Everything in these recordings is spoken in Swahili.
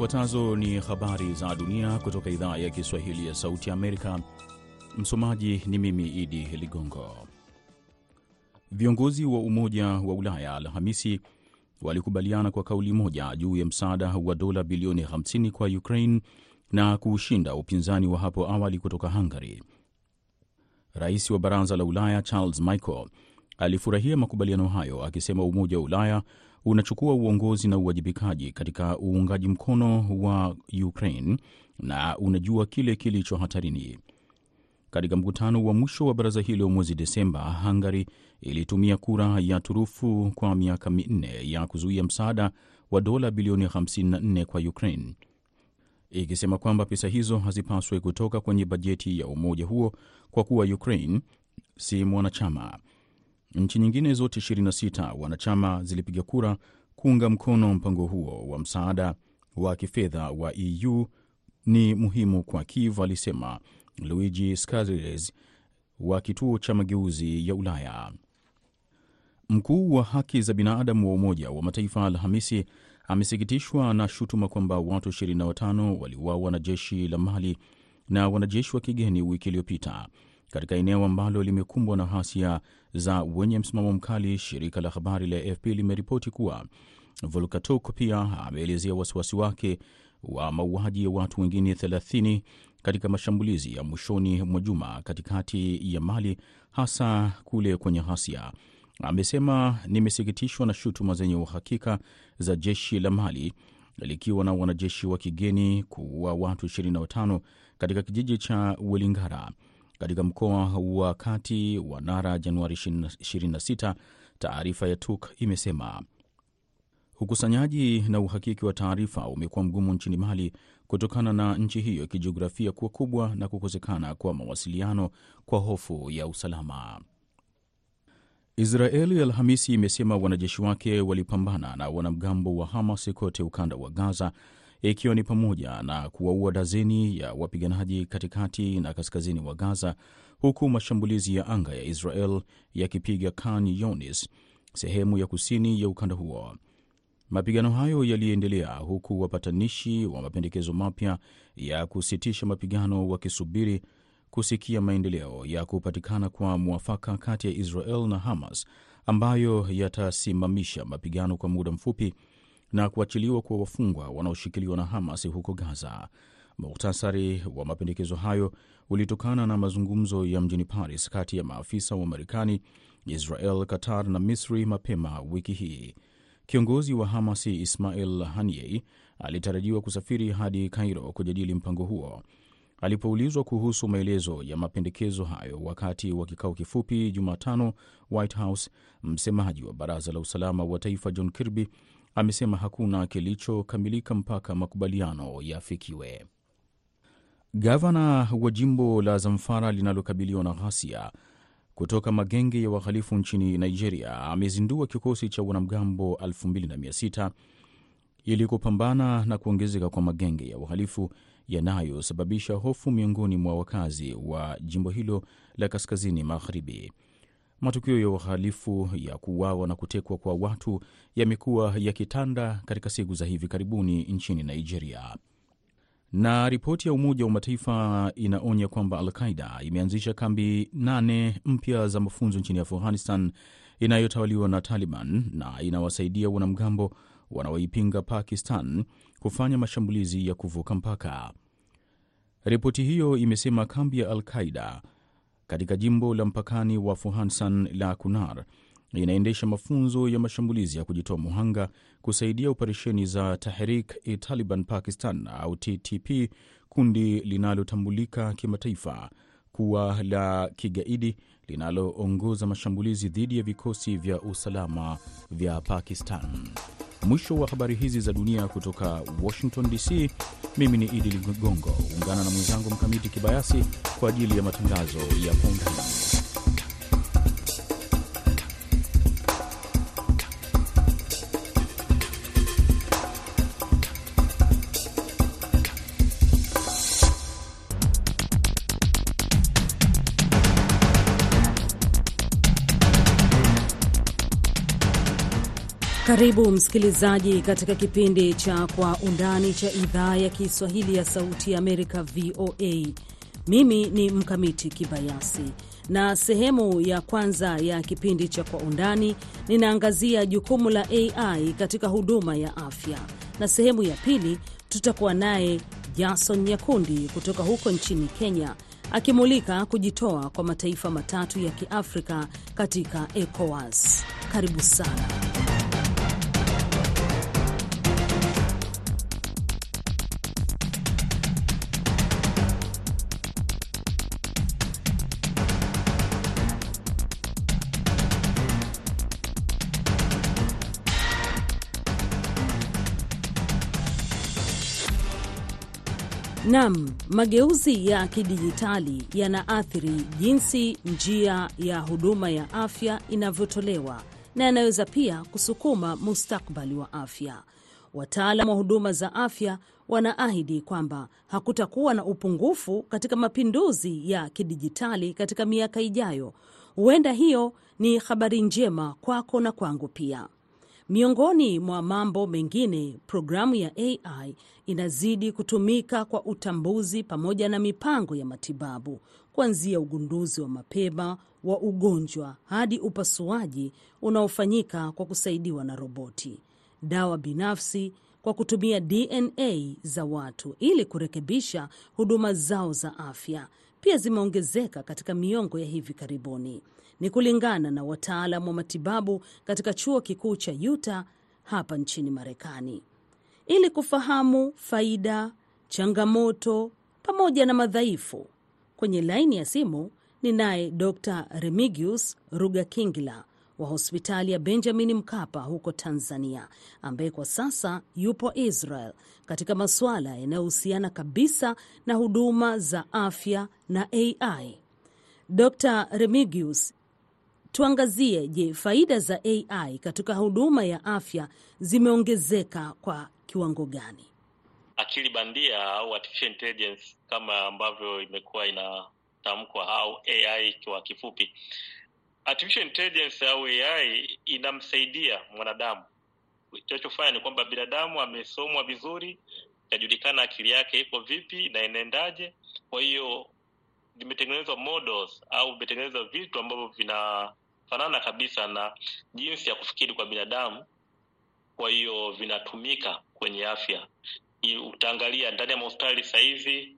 Zifuatazo ni habari za dunia kutoka idhaa ya Kiswahili ya Sauti ya Amerika. Msomaji ni mimi Idi Ligongo. Viongozi wa Umoja wa Ulaya Alhamisi walikubaliana kwa kauli moja juu ya msaada wa dola bilioni 50 kwa Ukraine na kuushinda upinzani wa hapo awali kutoka Hungary. Rais wa Baraza la Ulaya Charles Michel alifurahia makubaliano hayo akisema Umoja wa Ulaya unachukua uongozi na uwajibikaji katika uungaji mkono wa Ukraine na unajua kile kilicho hatarini. Katika mkutano wa mwisho wa baraza hilo mwezi Desemba, Hungary ilitumia kura ya turufu kwa miaka minne ya kuzuia msaada wa dola bilioni 54 kwa Ukraine, ikisema kwamba pesa hizo hazipaswi kutoka kwenye bajeti ya umoja huo kwa kuwa Ukraine si mwanachama. Nchi nyingine zote 26 wanachama zilipiga kura kuunga mkono mpango huo wa msaada wa kifedha wa EU. Ni muhimu kwa Kiev, alisema Luigi Scarsese wa kituo cha mageuzi ya Ulaya. Mkuu wa haki za binadamu wa Umoja wa Mataifa Alhamisi amesikitishwa na shutuma kwamba watu 25 waliuawa na jeshi la Mali na wanajeshi wa kigeni wiki iliyopita katika eneo ambalo limekumbwa na ghasia za wenye msimamo mkali. Shirika la habari la AFP limeripoti kuwa Volkatok pia ameelezea wasiwasi wake wa mauaji ya watu wengine 30 katika mashambulizi ya mwishoni mwa juma katikati ya Mali, hasa kule kwenye ghasia. Amesema, nimesikitishwa na shutuma zenye uhakika za jeshi la Mali likiwa na wanajeshi wa kigeni kuua watu 25 katika kijiji cha Welingara katika mkoa wa kati wa Nara Januari 26. Taarifa ya TUK imesema ukusanyaji na uhakiki wa taarifa umekuwa mgumu nchini Mali kutokana na nchi hiyo kijiografia kuwa kubwa na kukosekana kwa mawasiliano kwa hofu ya usalama. Israeli Alhamisi imesema wanajeshi wake walipambana na wanamgambo wa Hamas kote ukanda wa Gaza, ikiwa ni pamoja na kuwaua dazeni ya wapiganaji katikati na kaskazini wa Gaza, huku mashambulizi ya anga ya Israel yakipiga Khan Younis, sehemu ya kusini ya ukanda huo. Mapigano hayo yaliendelea huku wapatanishi wa mapendekezo mapya ya kusitisha mapigano wakisubiri kusikia maendeleo ya kupatikana kwa mwafaka kati ya Israel na Hamas ambayo yatasimamisha mapigano kwa muda mfupi na kuachiliwa kwa wafungwa wanaoshikiliwa na Hamas huko Gaza. Muhtasari wa mapendekezo hayo ulitokana na mazungumzo ya mjini Paris kati ya maafisa wa Marekani, Israel, Qatar na Misri mapema wiki hii. Kiongozi wa Hamas Ismail Haniyeh alitarajiwa kusafiri hadi Kairo kujadili mpango huo. Alipoulizwa kuhusu maelezo ya mapendekezo hayo wakati wa kikao kifupi Jumatano White House, msemaji wa baraza la usalama wa taifa John Kirby amesema hakuna kilichokamilika mpaka makubaliano yafikiwe. Gavana wa jimbo la Zamfara linalokabiliwa na ghasia kutoka magenge ya wahalifu nchini Nigeria amezindua kikosi cha wanamgambo 2600 ili kupambana na kuongezeka kwa magenge ya uhalifu yanayosababisha hofu miongoni mwa wakazi wa jimbo hilo la kaskazini magharibi. Matukio ya uhalifu ya kuuawa na kutekwa kwa watu yamekuwa yakitanda katika siku za hivi karibuni nchini Nigeria. Na ripoti ya Umoja wa Mataifa inaonya kwamba Al-Qaida imeanzisha kambi nane mpya za mafunzo nchini Afghanistan inayotawaliwa na Taliban na inawasaidia wanamgambo wanaoipinga Pakistan kufanya mashambulizi ya kuvuka mpaka. Ripoti hiyo imesema kambi ya Al-Qaida katika jimbo la mpakani wa Fuhansan la Kunar inaendesha mafunzo ya mashambulizi ya kujitoa muhanga kusaidia operesheni za Tahrik-i-Taliban Pakistan au TTP, kundi linalotambulika kimataifa kuwa la kigaidi linaloongoza mashambulizi dhidi ya vikosi vya usalama vya Pakistan. Mwisho wa habari hizi za dunia kutoka Washington DC. Mimi ni Idi Ligongo, ungana na mwenzangu Mkamiti Kibayasi kwa ajili ya matangazo ya kwa Karibu msikilizaji katika kipindi cha Kwa Undani cha idhaa ya Kiswahili ya Sauti ya Amerika, VOA. Mimi ni Mkamiti Kibayasi, na sehemu ya kwanza ya kipindi cha Kwa Undani ninaangazia jukumu la AI katika huduma ya afya, na sehemu ya pili tutakuwa naye Jason Nyakundi kutoka huko nchini Kenya akimulika kujitoa kwa mataifa matatu ya Kiafrika katika ECOWAS. Karibu sana. Nam, mageuzi ya kidijitali yanaathiri jinsi njia ya huduma ya afya inavyotolewa na yanaweza pia kusukuma mustakbali wa afya. Wataalam wa huduma za afya wanaahidi kwamba hakutakuwa na upungufu katika mapinduzi ya kidijitali katika miaka ijayo. Huenda hiyo ni habari njema kwako na kwangu pia. Miongoni mwa mambo mengine, programu ya AI inazidi kutumika kwa utambuzi pamoja na mipango ya matibabu, kuanzia ugunduzi wa mapema wa ugonjwa hadi upasuaji unaofanyika kwa kusaidiwa na roboti, dawa binafsi kwa kutumia DNA za watu ili kurekebisha huduma zao za afya pia zimeongezeka katika miongo ya hivi karibuni. Ni kulingana na wataalam wa matibabu katika chuo kikuu cha Utah hapa nchini Marekani. Ili kufahamu faida, changamoto pamoja na madhaifu, kwenye laini ya simu ni naye Dr Remigius Rugakingila wa hospitali ya Benjamin Mkapa huko Tanzania, ambaye kwa sasa yupo Israel katika masuala yanayohusiana kabisa na huduma za afya na AI. Dr Remigius, tuangazie, je, faida za AI katika huduma ya afya zimeongezeka kwa kiwango gani? Akili bandia au artificial intelligence kama ambavyo imekuwa inatamkwa au AI kwa kifupi. Artificial intelligence au AI inamsaidia mwanadamu. Kinachofanya ni kwamba binadamu amesomwa vizuri, inajulikana akili yake iko vipi na inaendaje. Kwa hiyo vimetengenezwa models au vimetengenezwa vitu ambavyo vinafanana kabisa na jinsi ya kufikiri kwa binadamu. Kwa hiyo vinatumika kwenye afya. Utaangalia ndani ya mahospitali sahizi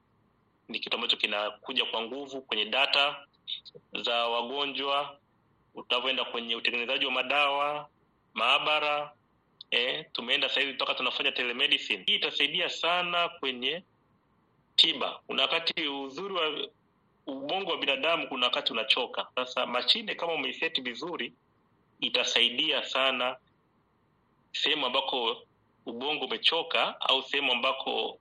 ni kitu ambacho kinakuja kwa nguvu kwenye data za wagonjwa utavyoenda kwenye utengenezaji wa madawa maabara. Eh, tumeenda sahizi mpaka tunafanya telemedicine. Hii itasaidia sana kwenye tiba. Kuna wakati uzuri wa ubongo wa binadamu, kuna wakati unachoka. Sasa mashine kama umeiseti vizuri, itasaidia sana sehemu ambako ubongo umechoka au sehemu ambako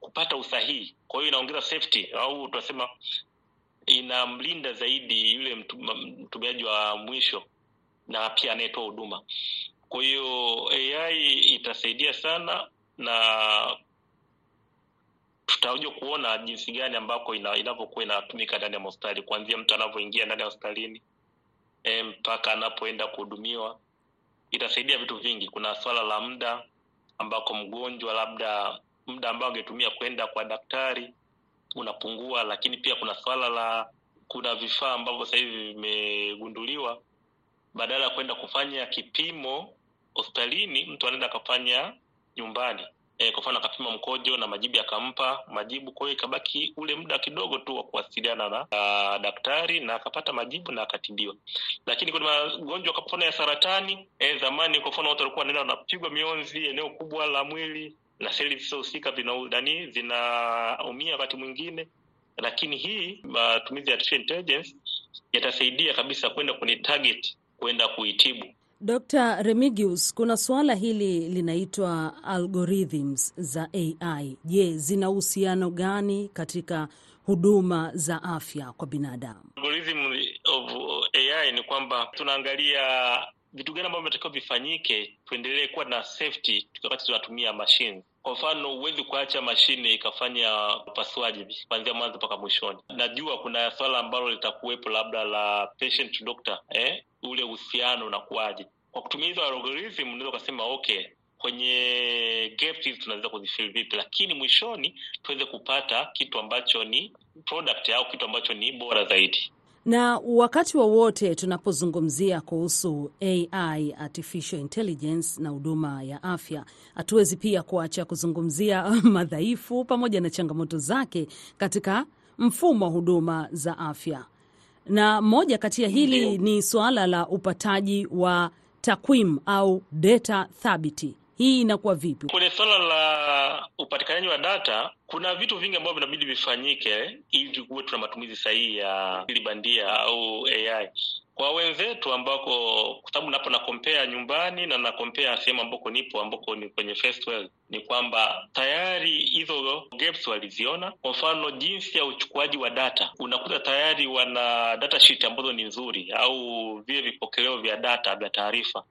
kupata usahihi. Kwa hiyo inaongeza safety au tunasema inamlinda zaidi yule mtumiaji wa mwisho na pia anayetoa huduma. Kwa hiyo AI itasaidia sana, na tutakuja kuona jinsi gani ambako inavyokuwa inatumika ndani ya hospitali, kuanzia mtu anavyoingia ndani ya hospitalini e, mpaka anapoenda kuhudumiwa. Itasaidia vitu vingi. Kuna swala la muda ambako mgonjwa labda muda ambao angetumia kwenda kwa daktari unapungua, lakini pia kuna swala la kuna vifaa ambavyo sasa hivi vimegunduliwa, badala ya kwenda kufanya kipimo hospitalini, mtu anaenda akafanya nyumbani. E, kwa mfano akapima mkojo na majibu yakampa majibu, kwa hiyo ikabaki ule muda kidogo tu wa kuwasiliana na uh, daktari na akapata majibu na akatibiwa. Lakini kuna magonjwa kwa mfano ya saratani e, zamani kwa mfano watu walikuwa wanaenda wanapigwa mionzi eneo kubwa la mwili na seli zisizohusika vinani zinaumia wakati mwingine, lakini hii matumizi ya artificial intelligence yatasaidia kabisa kwenda kwenye target, kwenda kuitibu. Dr. Remigius, kuna suala hili linaitwa algorithms za AI. Je, zina uhusiano gani katika huduma za afya kwa binadamu? Algorithm of AI ni kwamba tunaangalia vitu gani ambavyo vinatakiwa vifanyike, tuendelee kuwa na safety wakati tunatumia mashine. Kwa mfano, huwezi kuacha mashine ikafanya upasuaji kuanzia mwanzo mpaka mwishoni. Najua kuna swala ambalo litakuwepo labda la patient to doctor, eh? Ule uhusiano unakuwaje? kwa kutumia hizo algorithm unaweza ukasema okay kwenye gaps hizi tunaweza kuzifill vipi lakini mwishoni tuweze kupata kitu ambacho ni product au kitu ambacho ni bora zaidi na wakati wowote wa tunapozungumzia kuhusu AI, artificial intelligence na huduma ya afya, hatuwezi pia kuacha kuzungumzia madhaifu pamoja na changamoto zake katika mfumo wa huduma za afya, na moja kati ya hili ni suala la upataji wa takwimu au data thabiti. Hii inakuwa vipi? kwenye suala la upatikanaji wa data kuna vitu vingi ambavyo vinabidi vifanyike ili kuwe tuna matumizi sahihi ya akili bandia au ai kwa wenzetu ambako kwa sababu napo nakompea nyumbani na nakompea sehemu ambako nipo ambako ni kwenye first world ni kwamba tayari hizo gaps waliziona. Kwa mfano jinsi ya uchukuaji wa data unakuta tayari wana data sheet ambazo ni nzuri au vile vipokeleo vya data vya taarifa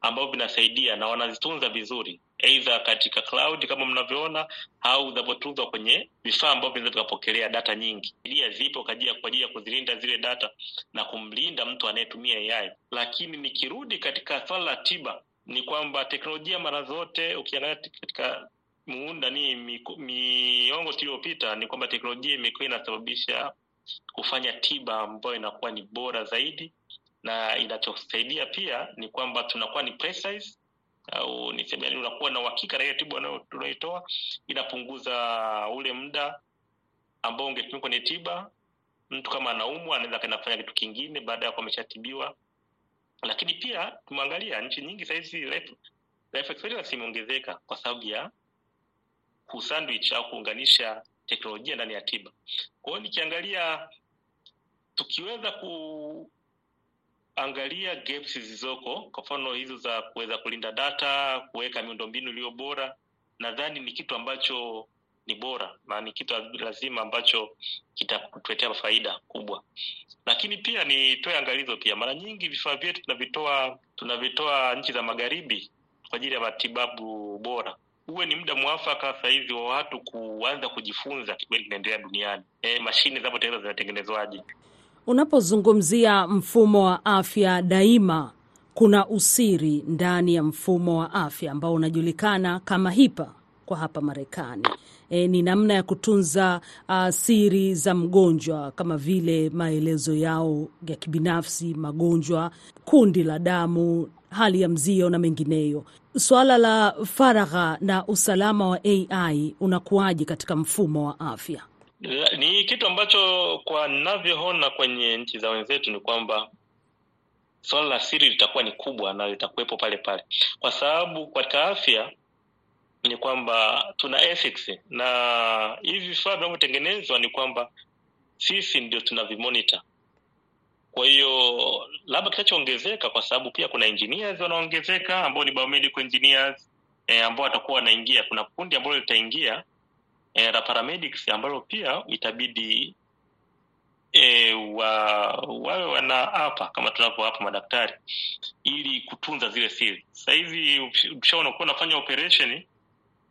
ambavyo vinasaidia na wanazitunza vizuri eidha katika cloud kama mnavyoona au zinavyotunzwa kwenye vifaa ambavyo vinaweza vikapokelea data nyingi ilia zipo kwa ajili ya- kuzilinda zile data na kumlinda mtu anayetumia AI. Lakini nikirudi katika swala la tiba ni kwamba teknolojia mara zote ukiangalia katika muunda ni miongo tuliyopita ni kwamba teknolojia imekuwa inasababisha kufanya tiba ambayo inakuwa ni bora zaidi na inachosaidia pia ni kwamba tunakuwa ni precise au niseme yani unakuwa na uhakika na ile tiba unayo- unayoitoa inapunguza ule muda ambao ungetumia kwenye tiba. Mtu kama anaumwa anaweza kaenda kitu kingine baada ya kuwa ameshatibiwa. Lakini pia tumeangalia nchi nyingi sahizi life, imeongezeka kwa sababu ya kusandwich au kuunganisha teknolojia ndani ya tiba. Kwa hiyo nikiangalia tukiweza kuangalia gaps zilizoko kwa mfano hizo za kuweza kulinda data kuweka miundombinu iliyo bora. Nadhani ni kitu ambacho ni bora na ni kitu lazima ambacho kitatuletea faida kubwa. Lakini pia nitoe angalizo pia. Mara nyingi vifaa vyetu tunavitoa tunavitoa nchi za magharibi kwa ajili ya matibabu bora. Huwe ni muda mwafaka sahizi wa watu kuanza kujifunza kile kinaendelea duniani. E, mashine zinapotengenezwa zinatengenezwaje Unapozungumzia mfumo wa afya daima, kuna usiri ndani ya mfumo wa afya ambao unajulikana kama HIPAA kwa hapa Marekani. E, ni namna ya kutunza uh, siri za mgonjwa kama vile maelezo yao ya kibinafsi, magonjwa, kundi la damu, hali ya mzio na mengineyo. Suala la faragha na usalama wa AI unakuwaje katika mfumo wa afya? Ni kitu ambacho kwa navyoona kwenye nchi za wenzetu ni kwamba swala la siri litakuwa ni kubwa na litakuwepo pale pale. Kwa sababu katika afya ni kwamba tuna ethics na hivi vifaa vinavyotengenezwa ni kwamba sisi ndio tunavimonita kwa hiyo labda kitachoongezeka kwa sababu pia kuna engineers wanaongezeka ambao ni biomedical engineers e, ambao watakuwa wanaingia. Kuna kundi ambalo litaingia e, la paramedics ambalo pia itabidi e, wa wawe wanaapa kama tunavyoapa madaktari ili kutunza zile siri sasa hivi ukishaona kuwa unafanya operation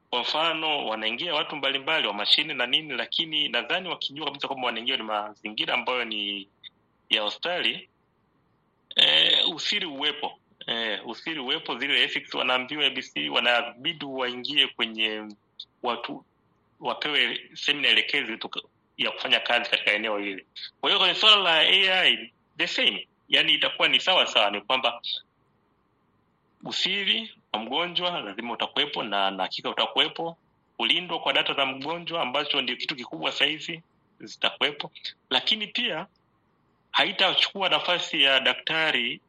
kwa mfano wanaingia watu mbalimbali wa mashine na nini lakini nadhani wakijua kabisa kwamba wanaingia ni mazingira ambayo ni ya hospitali e, usiri uwepo. E, usiri uwepo zile ethics wanaambiwa abc wanabidi waingie kwenye watu wapewe semina elekezi ya kufanya kazi katika eneo hili. Kwa hiyo kwenye suala la ai the same. Yani itakuwa ni sawa sawa ni kwamba usiri wa mgonjwa lazima utakuwepo na na hakika utakuwepo. Kulindwa kwa data za mgonjwa ambacho ndio kitu kikubwa sahizi zitakuwepo. Lakini pia haitachukua nafasi ya daktari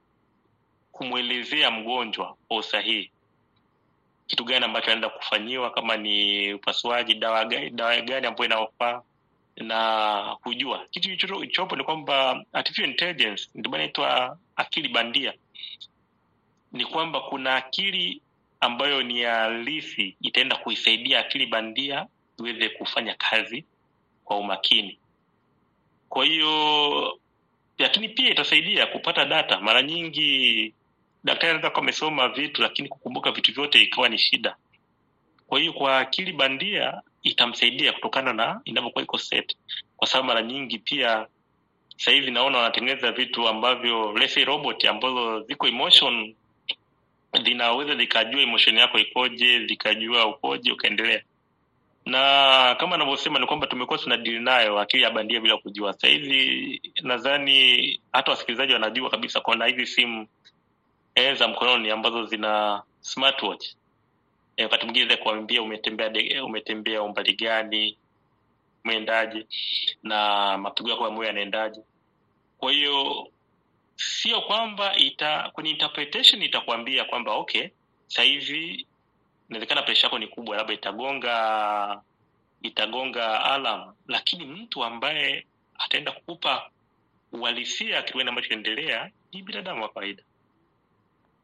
kumwelezea mgonjwa kwa usahihi kitu gani ambacho anaenda kufanyiwa kama ni upasuaji dawa gani, dawa gani ambayo inaofaa na kujua? Kitu ichopo ni kwamba artificial intelligence ndio inaitwa akili bandia. Ni kwamba kuna akili ambayo ni halisi itaenda kuisaidia akili bandia iweze kufanya kazi kwa umakini. Kwa hiyo lakini pia itasaidia kupata data. Mara nyingi daktari anaweza kuwa amesoma vitu lakini kukumbuka vitu vyote ikawa ni shida. Kwa hiyo kwa akili bandia itamsaidia kutokana na inavyokuwa iko set. Kwa sababu mara nyingi pia sahizi naona wanatengeneza vitu ambavyo robot ambazo ziko emotion zinaweza zikajua emotion yako ikoje, zikajua ukoje, ukaendelea. Na kama anavyosema ni kwamba tumekuwa tunadili nayo akili ya bandia bila kujua. sahizi hivi nadhani hata wasikilizaji wanajua kabisa kuna hizi simu e, za mkononi ambazo zina smartwatch e, wakati mwingine za kuambia umetembea de, umetembea umbali gani, umeendaje na mapigo yako ya moyo yanaendaje. Kwa hiyo sio kwamba ita kwenye interpretation itakwambia kwamba okay, sahivi hivi inawezekana presha yako ni kubwa, labda itagonga itagonga alam, lakini mtu ambaye ataenda kukupa uhalisia kitu ambacho kinaendelea ni binadamu wa kawaida.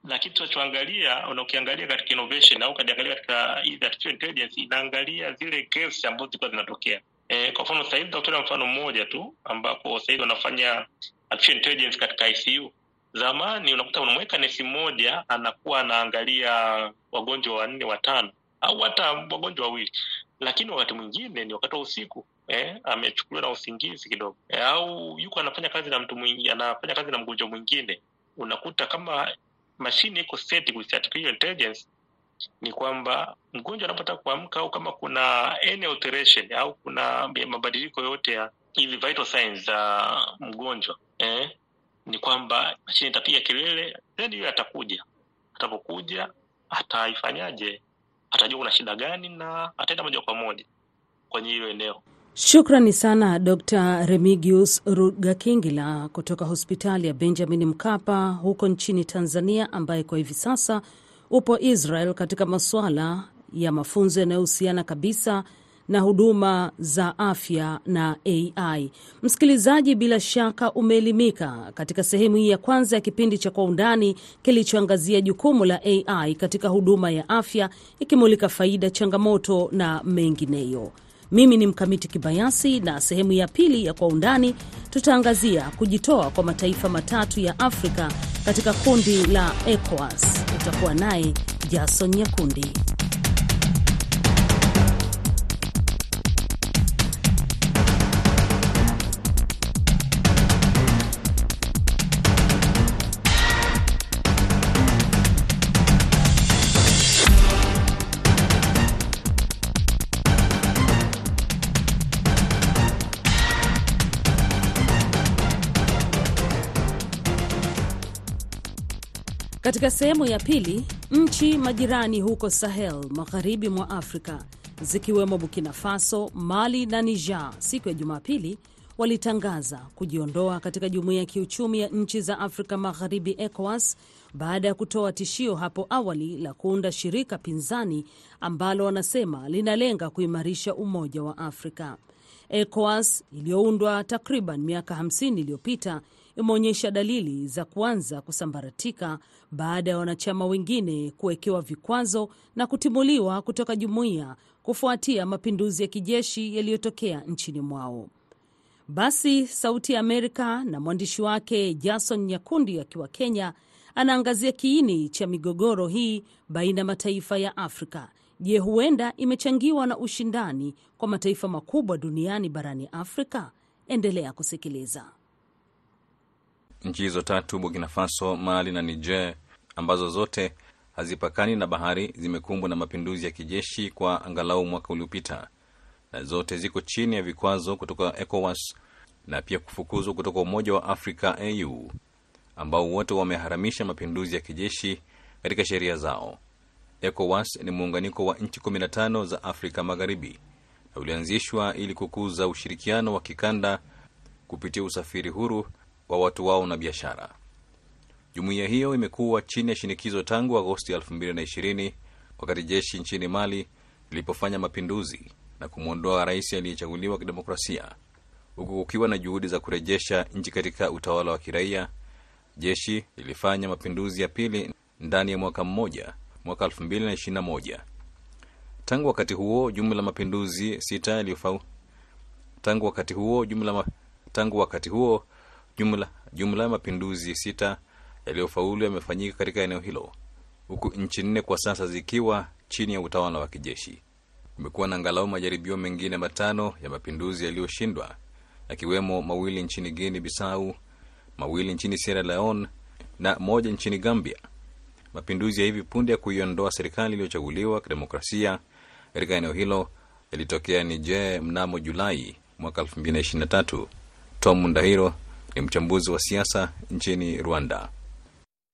Na kitu tunachoangalia, unakiangalia katika innovation au ukajiangalia katika artificial intelligence, inaangalia zile gaps ambazo zilikuwa zinatokea. E, kwa mfano sahizi hivi mfano mmoja tu ambapo sahizi wanafanya artificial intelligence katika ICU. Zamani unakuta unamweka nesi mmoja anakuwa anaangalia wagonjwa wanne watano au hata wagonjwa wawili, lakini wakati mwingine ni wakati wa usiku eh, amechukuliwa na usingizi kidogo eh, au yuko anafanya kazi na mtu mwingine, anafanya kazi na mgonjwa mwingine, unakuta kama mashine iko set with artificial intelligence ni kwamba mgonjwa anapotaka kuamka au kama kuna any alteration au kuna mabadiliko yote ya hivi vital signs za uh, mgonjwa eh, ni kwamba mashine itapiga kelele, then hiyo atakuja. Atapokuja ataifanyaje? Atajua kuna shida gani na ataenda moja kwa moja kwenye hilo eneo. Shukrani sana Dr Remigius Rugakingila kutoka hospitali ya Benjamin Mkapa huko nchini Tanzania, ambaye kwa hivi sasa upo Israel katika masuala ya mafunzo yanayohusiana kabisa na huduma za afya na AI. Msikilizaji, bila shaka umeelimika katika sehemu hii ya kwanza ya kipindi cha Kwa Undani kilichoangazia jukumu la AI katika huduma ya afya, ikimulika faida, changamoto na mengineyo. Mimi ni Mkamiti Kibayasi, na sehemu ya pili ya Kwa Undani tutaangazia kujitoa kwa mataifa matatu ya Afrika katika kundi la ECOWAS. Utakuwa naye Jason Nyakundi. Katika sehemu ya pili, nchi majirani huko Sahel magharibi mwa Afrika zikiwemo Burkina Faso, Mali na Niger siku ya Jumapili walitangaza kujiondoa katika jumuiya ya kiuchumi ya nchi za Afrika Magharibi, ECOWAS, baada ya kutoa tishio hapo awali la kuunda shirika pinzani ambalo wanasema linalenga kuimarisha umoja wa Afrika. ECOWAS iliyoundwa takriban miaka 50 iliyopita imeonyesha dalili za kuanza kusambaratika baada ya wanachama wengine kuwekewa vikwazo na kutimuliwa kutoka jumuiya kufuatia mapinduzi ya kijeshi yaliyotokea nchini mwao. Basi Sauti ya Amerika na mwandishi wake Jason Nyakundi akiwa Kenya anaangazia kiini cha migogoro hii baina ya mataifa ya Afrika. Je, huenda imechangiwa na ushindani kwa mataifa makubwa duniani barani Afrika? Endelea kusikiliza. Nchi hizo tatu, Burkina Faso, Mali na Niger, ambazo zote hazipakani na bahari, zimekumbwa na mapinduzi ya kijeshi kwa angalau mwaka uliopita, na zote ziko chini ya vikwazo kutoka ECOWAS na pia kufukuzwa kutoka Umoja wa Afrika AU, ambao wote wameharamisha mapinduzi ya kijeshi katika sheria zao. ECOWAS ni muunganiko wa nchi 15 za Afrika Magharibi na ulianzishwa ili kukuza ushirikiano wa kikanda kupitia usafiri huru wa watu wao na biashara. Jumuiya hiyo imekuwa chini ya shinikizo tangu Agosti 2020 wakati jeshi nchini Mali lilipofanya mapinduzi na kumwondoa rais aliyechaguliwa kidemokrasia, huku kukiwa na juhudi za kurejesha nchi katika utawala wa kiraia. Jeshi lilifanya mapinduzi ya pili ndani ya mwaka mmoja, mwaka 2021. Tangu wakati huo jumla mapinduzi sita yaliyofau tangu wakati huo jumla ma... tangu wakati huo jumla jumla ya mapinduzi sita yaliyofaulu yamefanyika katika eneo hilo, huku nchi nne kwa sasa zikiwa chini ya utawala wa kijeshi. Kumekuwa na angalau majaribio mengine matano ya mapinduzi yaliyoshindwa, yakiwemo mawili nchini Guinea Bissau, mawili nchini Sierra Leone na moja nchini Gambia. mapinduzi ya hivi punde ya kuiondoa serikali iliyochaguliwa kidemokrasia katika eneo hilo yalitokea Niger mnamo Julai mwaka 2023. Tom Ndahiro ni mchambuzi wa siasa nchini Rwanda.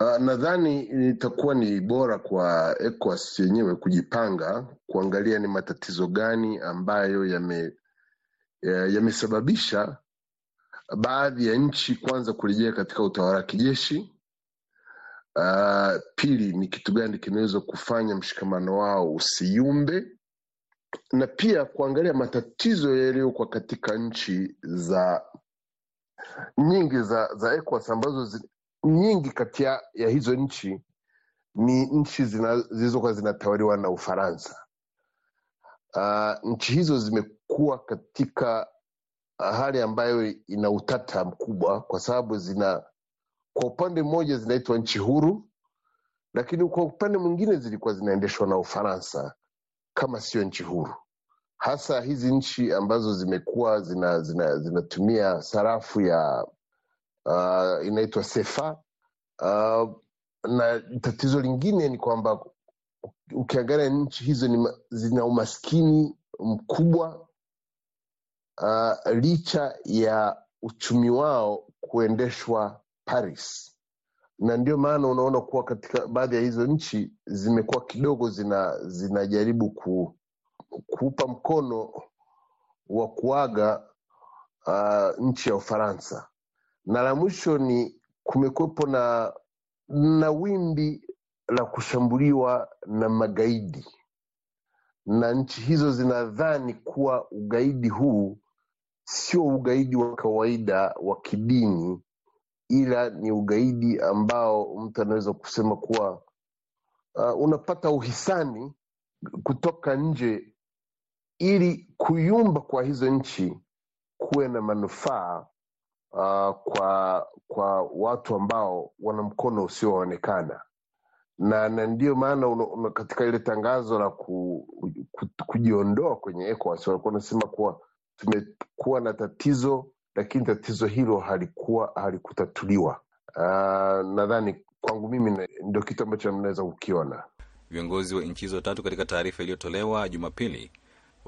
Uh, nadhani itakuwa ni bora kwa ECOWAS yenyewe kujipanga kuangalia ni matatizo gani ambayo yame yamesababisha baadhi ya nchi kwanza kurejea katika utawala wa kijeshi. Uh, pili ni kitu gani kinaweza kufanya mshikamano wao usiyumbe, na pia kuangalia matatizo yaliyokuwa katika nchi za nyingi za za ECOWAS ambazo zi, nyingi kati ya hizo nchi ni nchi zilizokuwa zinatawaliwa na Ufaransa. Uh, nchi hizo zimekuwa katika hali ambayo ina utata mkubwa, kwa sababu zina kwa upande mmoja zinaitwa nchi huru, lakini kwa upande mwingine zilikuwa zinaendeshwa na Ufaransa kama sio nchi huru, hasa hizi nchi ambazo zimekuwa zina, zina, zinatumia sarafu ya uh, inaitwa sefa. Uh, na tatizo lingine ni kwamba ukiangalia nchi hizo ni, zina umaskini mkubwa uh, licha ya uchumi wao kuendeshwa Paris, na ndio maana unaona kuwa katika baadhi ya hizo nchi zimekuwa kidogo zina zinajaribu ku, kuupa mkono wa kuaga uh, nchi ya Ufaransa. Na la mwisho ni kumekuwepo na na wimbi la kushambuliwa na magaidi, na nchi hizo zinadhani kuwa ugaidi huu sio ugaidi wa kawaida wa kidini, ila ni ugaidi ambao mtu anaweza kusema kuwa uh, unapata uhisani kutoka nje ili kuyumba kwa hizo nchi kuwe na manufaa uh, kwa kwa watu ambao wana mkono usioonekana na na ndiyo maana katika ile tangazo la ku, ku, kujiondoa kwenye ECOWAS walikuwa wanasema kuwa tumekuwa na tatizo lakini tatizo hilo halikuwa halikutatuliwa. Uh, nadhani kwangu mimi ndio kitu ambacho mnaweza kukiona. Viongozi wa nchi hizo tatu katika taarifa iliyotolewa Jumapili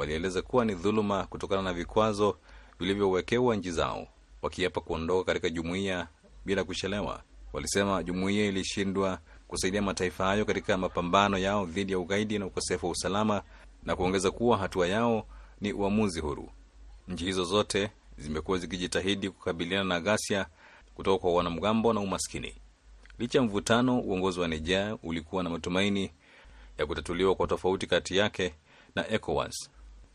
walieleza kuwa ni dhuluma kutokana na vikwazo vilivyowekewa nchi zao, wakiapa kuondoka katika jumuiya bila kuchelewa. Walisema jumuiya ilishindwa kusaidia mataifa hayo katika mapambano yao dhidi ya ugaidi na ukosefu wa usalama, na kuongeza kuwa hatua yao ni uamuzi huru. Nchi hizo zote zimekuwa zikijitahidi kukabiliana na ghasia kutoka kwa wanamgambo na umaskini. Licha ya mvutano, uongozi wa Niger ulikuwa na matumaini ya kutatuliwa kwa tofauti kati yake na ECOWAS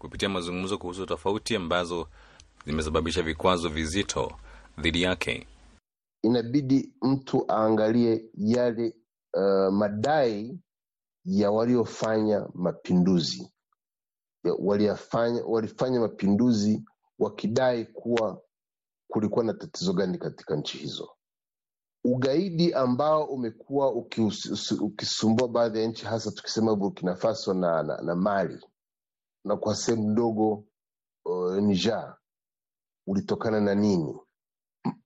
kupitia mazungumzo kuhusu tofauti ambazo zimesababisha vikwazo vizito dhidi yake. Inabidi mtu aangalie yale uh, madai ya waliofanya mapinduzi walifanya, walifanya mapinduzi wakidai kuwa kulikuwa na tatizo gani katika nchi hizo. Ugaidi ambao umekuwa ukisumbua baadhi ya nchi hasa tukisema Burkina Faso na, na, na Mali na kwa sehemu ndogo uh, Niger ulitokana na nini?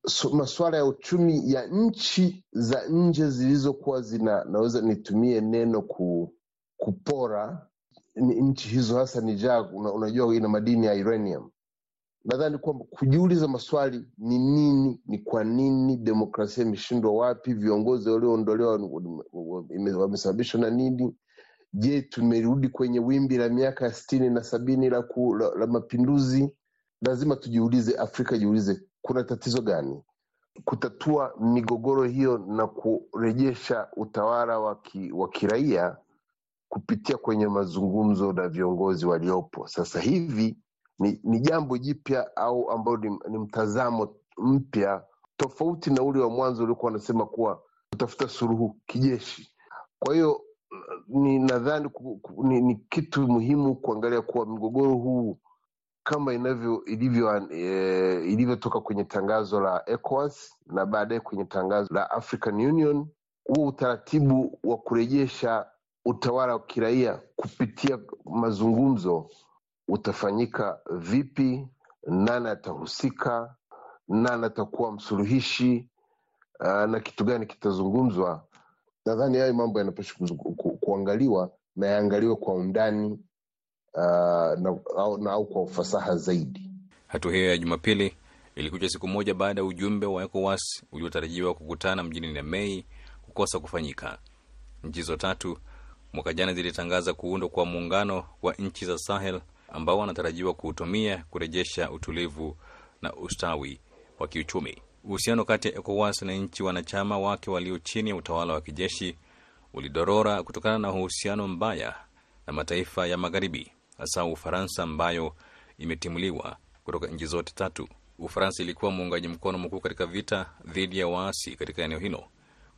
So, masuala ya uchumi ya nchi za nje zilizokuwa zina naweza nitumie neno ku, kupora nchi hizo hasa Niger, una, unajua ina madini ya uranium. Nadhani kwamba kujiuliza maswali ni nini, ni kwa nini demokrasia imeshindwa, wapi viongozi walioondolewa wamesababishwa na nini? Je, tumerudi kwenye wimbi la miaka ya sitini na sabini la, ku, la, la mapinduzi? Lazima tujiulize, Afrika jiulize, kuna tatizo gani? Kutatua migogoro hiyo na kurejesha utawala wa kiraia kupitia kwenye mazungumzo na viongozi waliopo sasa hivi ni, ni jambo jipya au ambayo ni, ni mtazamo mpya tofauti na ule wa mwanzo uliokuwa wanasema kuwa kutafuta suluhu kijeshi. Kwa hiyo ni nadhani ni, ni kitu muhimu kuangalia kuwa mgogoro huu kama inavyo ilivyo e, ilivyotoka kwenye tangazo la ECOWAS na baadaye kwenye tangazo la African Union, huo utaratibu wa kurejesha utawala wa kiraia kupitia mazungumzo utafanyika vipi? Nani atahusika? Nani atakuwa msuluhishi? Uh, na kitu gani kitazungumzwa? Nadhani hayo mambo yanapaswa ku, ku, kuangaliwa na yaangaliwe kwa undani uh, na, au, na kwa ufasaha zaidi. Hatua hiyo ya Jumapili ilikuja siku moja baada ya ujumbe wa ECOWAS uliotarajiwa kukutana mjini Niamey kukosa kufanyika. Nchi hizo tatu mwaka jana zilitangaza kuundwa kwa muungano wa nchi za Sahel ambao wanatarajiwa kuutumia kurejesha utulivu na ustawi wa kiuchumi. Uhusiano kati ya ECOWAS na nchi wanachama wake walio chini ya utawala wa kijeshi ulidorora kutokana na uhusiano mbaya na mataifa ya Magharibi, hasa Ufaransa ambayo imetimuliwa kutoka nchi zote tatu. Ufaransa ilikuwa muungaji mkono mkuu katika vita dhidi ya waasi katika eneo hilo.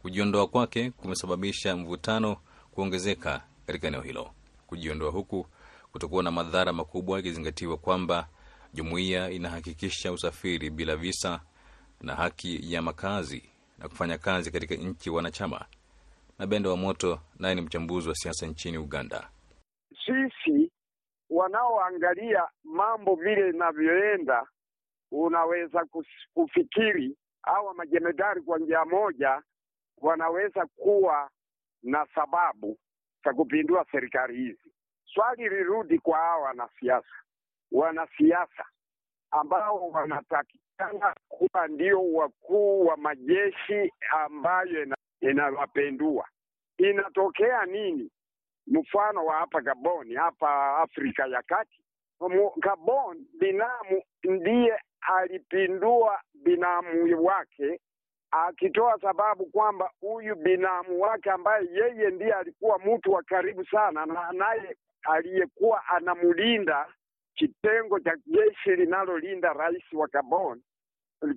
Kujiondoa kwake kumesababisha mvutano kuongezeka katika eneo hilo. Kujiondoa huku kutokuwa na madhara makubwa, ikizingatiwa kwamba jumuiya inahakikisha usafiri bila visa na haki ya makazi na kufanya kazi katika nchi wanachama. Na Bendo wa Moto naye ni mchambuzi wa siasa nchini Uganda. Sisi wanaoangalia mambo vile inavyoenda, unaweza kufikiri hawa majemedari kwa njia moja wanaweza kuwa na sababu za kupindua serikali hizi. Swali lirudi kwa hawa wanasiasa, wanasiasa ambao wanatakikana kuwa ndio wakuu wa majeshi ambayo inawapendua. Inatokea nini? Mfano wa hapa Gabon, hapa Afrika ya Kati, Gabon binamu ndiye alipindua binamu wake akitoa sababu kwamba huyu binamu wake ambaye yeye ndiye alikuwa mtu wa karibu sana na naye aliyekuwa anamlinda kitengo cha jeshi linalolinda rais wa Gabon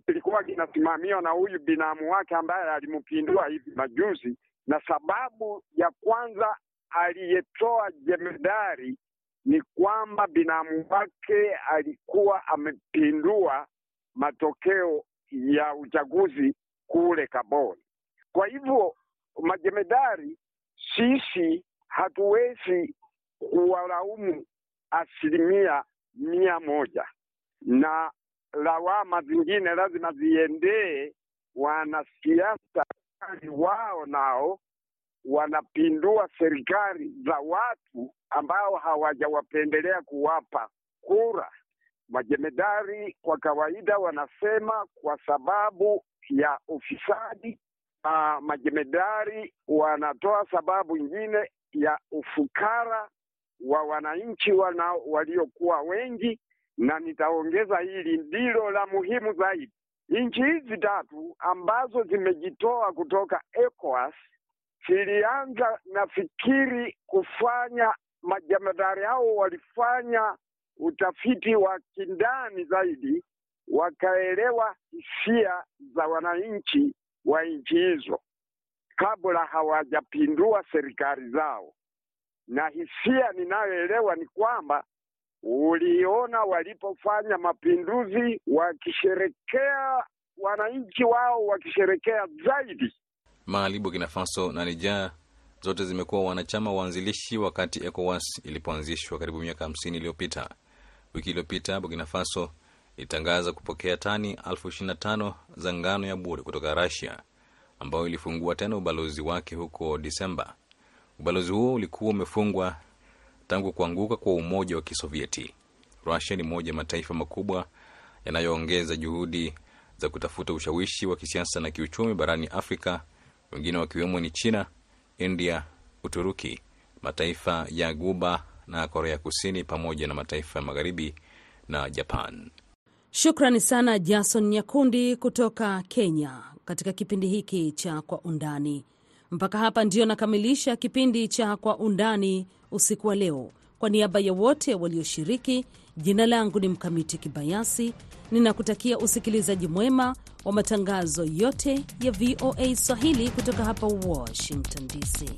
kilikuwa kinasimamiwa na huyu binamu wake ambaye alimpindua hivi majuzi, na sababu ya kwanza aliyetoa jemedari ni kwamba binamu wake alikuwa amepindua matokeo ya uchaguzi kule Gabon. Kwa hivyo majemedari, sisi hatuwezi kuwalaumu asilimia mia moja, na lawama zingine lazima ziendee wanasiasa wao, nao wanapindua serikali za watu ambao hawajawapendelea kuwapa kura. Majemedari kwa kawaida wanasema kwa sababu ya ufisadi. Uh, majemedari wanatoa sababu nyingine ya ufukara wa wananchi wana waliokuwa wengi, na nitaongeza hili ndilo la muhimu zaidi. Nchi hizi tatu ambazo zimejitoa kutoka ECOWAS zilianza nafikiri kufanya, majamadari hao walifanya utafiti wa kindani zaidi, wakaelewa hisia za wananchi wa nchi hizo kabla hawajapindua serikali zao. Na hisia ninayoelewa ni kwamba uliona walipofanya mapinduzi, wakisherekea, wananchi wao wakisherekea zaidi. Mali, Burkina Faso na Niger zote zimekuwa wanachama waanzilishi wakati ECOWAS ilipoanzishwa karibu miaka hamsini iliyopita. Wiki iliyopita Burkina Faso ilitangaza kupokea tani elfu ishirini na tano za ngano ya bure kutoka Russia, ambayo ilifungua tena ubalozi wake huko Disemba. Ubalozi huo ulikuwa umefungwa tangu kuanguka kwa Umoja wa Kisovieti. Rusia ni moja ya mataifa makubwa yanayoongeza juhudi za kutafuta ushawishi wa kisiasa na kiuchumi barani Afrika, wengine wakiwemo ni China, India, Uturuki, mataifa ya Guba na Korea Kusini, pamoja na mataifa ya Magharibi na Japan. Shukrani sana Jason Nyakundi kutoka Kenya katika kipindi hiki cha Kwa Undani. Mpaka hapa ndio nakamilisha kipindi cha Kwa Undani usiku wa leo. Kwa niaba ya wote walioshiriki, jina langu ni Mkamiti Kibayasi, ninakutakia usikilizaji mwema wa matangazo yote ya VOA Swahili kutoka hapa Washington DC.